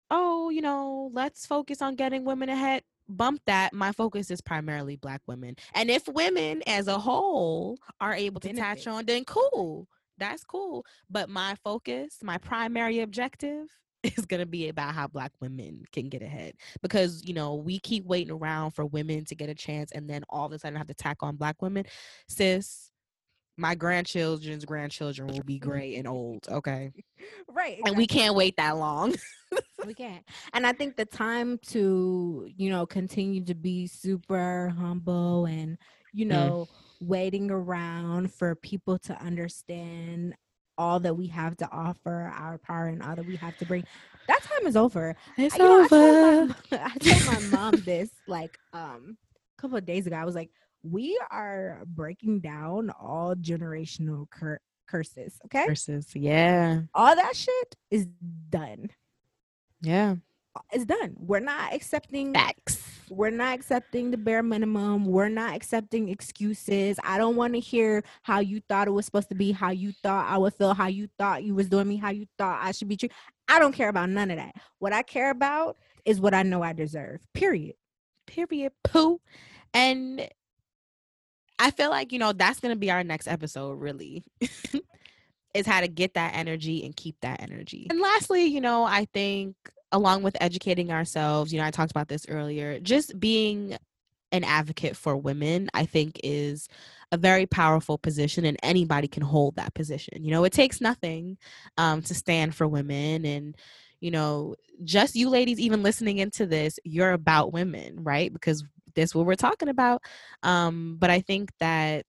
Speaker 1: oh, you know, let's focus on getting women ahead, bump that. My focus is primarily Black women. And if women as a whole are able to
Speaker 2: Benefit.
Speaker 1: attach on, then cool. That's cool. But my focus, my primary objective is going to be about how Black women can get ahead. Because, you know, we keep waiting around for women to get a chance and then all of a sudden have to tack on Black women. Sis, my grandchildren's grandchildren will be gray and old. Okay.
Speaker 2: right
Speaker 1: And we can't wait that long.
Speaker 2: we can't and i think the time to you know continue to be super humble and you
Speaker 1: Mm.
Speaker 2: know waiting around for people to understand all that we have to offer our power and all that we have to bring that time is over
Speaker 1: It's
Speaker 2: you know, I told,
Speaker 1: over.
Speaker 2: my, I told my mom this like um a couple of days ago. I was like, we are breaking down all generational cur- curses. Okay,
Speaker 1: Curses, yeah.
Speaker 2: all that shit is done.
Speaker 1: Yeah.
Speaker 2: Uh, it's done. We're not accepting.
Speaker 1: Facts.
Speaker 2: We're not accepting the bare minimum. We're not accepting excuses. I don't want to hear how you thought it was supposed to be, how you thought I would feel, how you thought you was doing me, how you thought I should be treated. I don't care about none of that. What I care about is what I know I deserve. Period.
Speaker 1: Period. Pooh. And I feel like, you know, that's going to be our next episode, really. is how to get that energy and keep that energy. And lastly, you know, I think along with educating ourselves, you know, I talked about this earlier, just being an advocate for women, I think is a very powerful position and anybody can hold that position. You know, it takes nothing um, to stand for women and you know, just you ladies even listening into this, you're about women, right? Because that's what we're talking about. Um, but I think that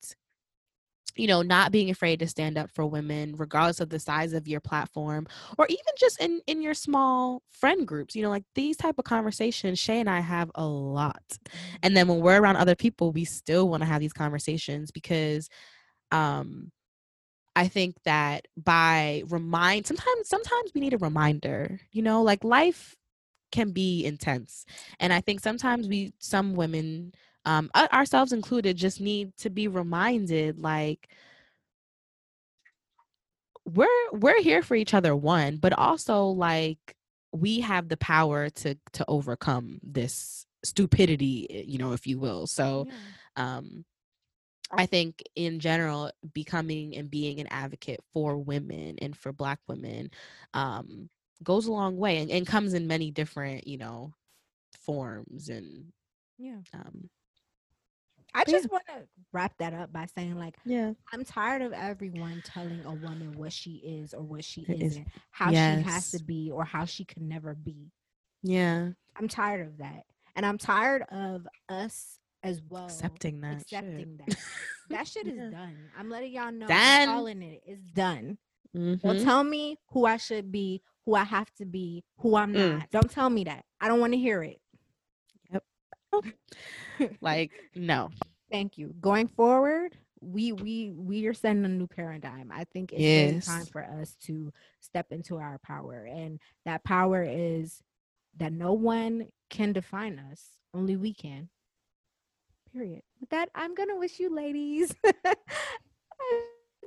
Speaker 1: you know not being afraid to stand up for women regardless of the size of your platform or even just in in your small friend groups you know like these type of conversations shay and i have a lot and then when we're around other people we still want to have these conversations because um I think that by remind sometimes sometimes we need a reminder, you know, like life can be intense. And I think sometimes we some women um ourselves included just need to be reminded like we're we're here for each other one, but also like we have the power to to overcome this stupidity, eh, you know, if you will. So yeah. um I think in general, becoming and being an advocate for women and for Black women um, goes a long way and, and, comes in many different, you know, forms and
Speaker 2: yeah. Um, I just yeah. want to wrap that up by saying, like,
Speaker 1: yeah,
Speaker 2: I'm tired of everyone telling a woman what she is or what she it isn't, is. how yes. she has to be or how she can never be.
Speaker 1: Yeah,
Speaker 2: I'm tired of that, and I'm tired of us as well.
Speaker 1: Accepting that.
Speaker 2: Accepting shit. that. that shit is yeah. done. I'm letting y'all know. Done. Calling it. It's done. Mm-hmm. Don't tell me who I should be, who I have to be, who I'm mm. not. Don't tell me that. I don't want to hear it.
Speaker 1: Yep. like no.
Speaker 2: Thank you. Going forward, we we we are setting a new paradigm. I think it's yes. time for us to step into our power, and that power is that no one can define us. Only we can. Period. With that, I'm gonna wish you ladies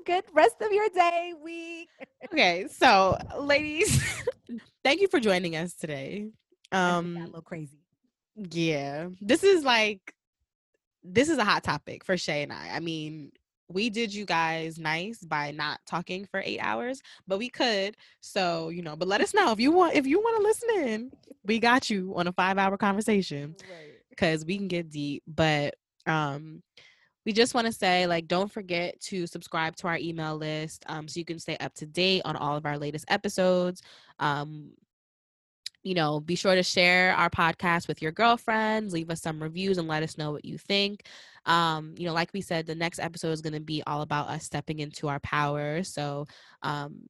Speaker 2: good rest of your day, week.
Speaker 1: okay, so ladies, thank you for joining us today. Um
Speaker 2: a little crazy.
Speaker 1: Yeah. This is like this is a hot topic for Shay and I. I mean, we did you guys nice by not talking for eight hours, but we could. So, you know, but let us know if you want if you want to listen in. We got you on a five hour conversation. Right because we can get deep. But um, we just want to say like don't forget to subscribe to our email list um, so you can stay up to date on all of our latest episodes. Um, you know be sure to share our podcast with your girlfriends leave us some reviews and let us know what you think. Um, you know like we said the next episode is going to be all about us stepping into our power so um,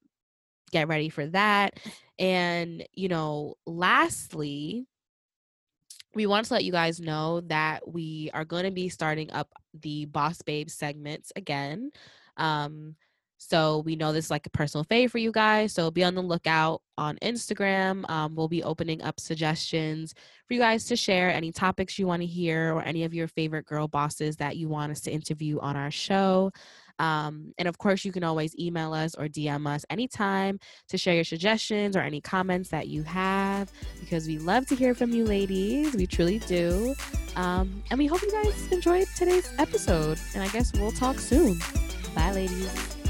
Speaker 1: get ready for that. And you know lastly we want to let you guys know that we are going to be starting up the Boss Babe segments again. Um, so we know this is like a personal fave for you guys. So be on the lookout on Instagram. Um, we'll be opening up suggestions for you guys to share any topics you want to hear or any of your favorite girl bosses that you want us to interview on our show. Um, and of course, you can always email us or DM us anytime to share your suggestions or any comments that you have because we love to hear from you, ladies. We truly do. Um, and we hope you guys enjoyed today's episode. And I guess we'll talk soon. Bye, ladies.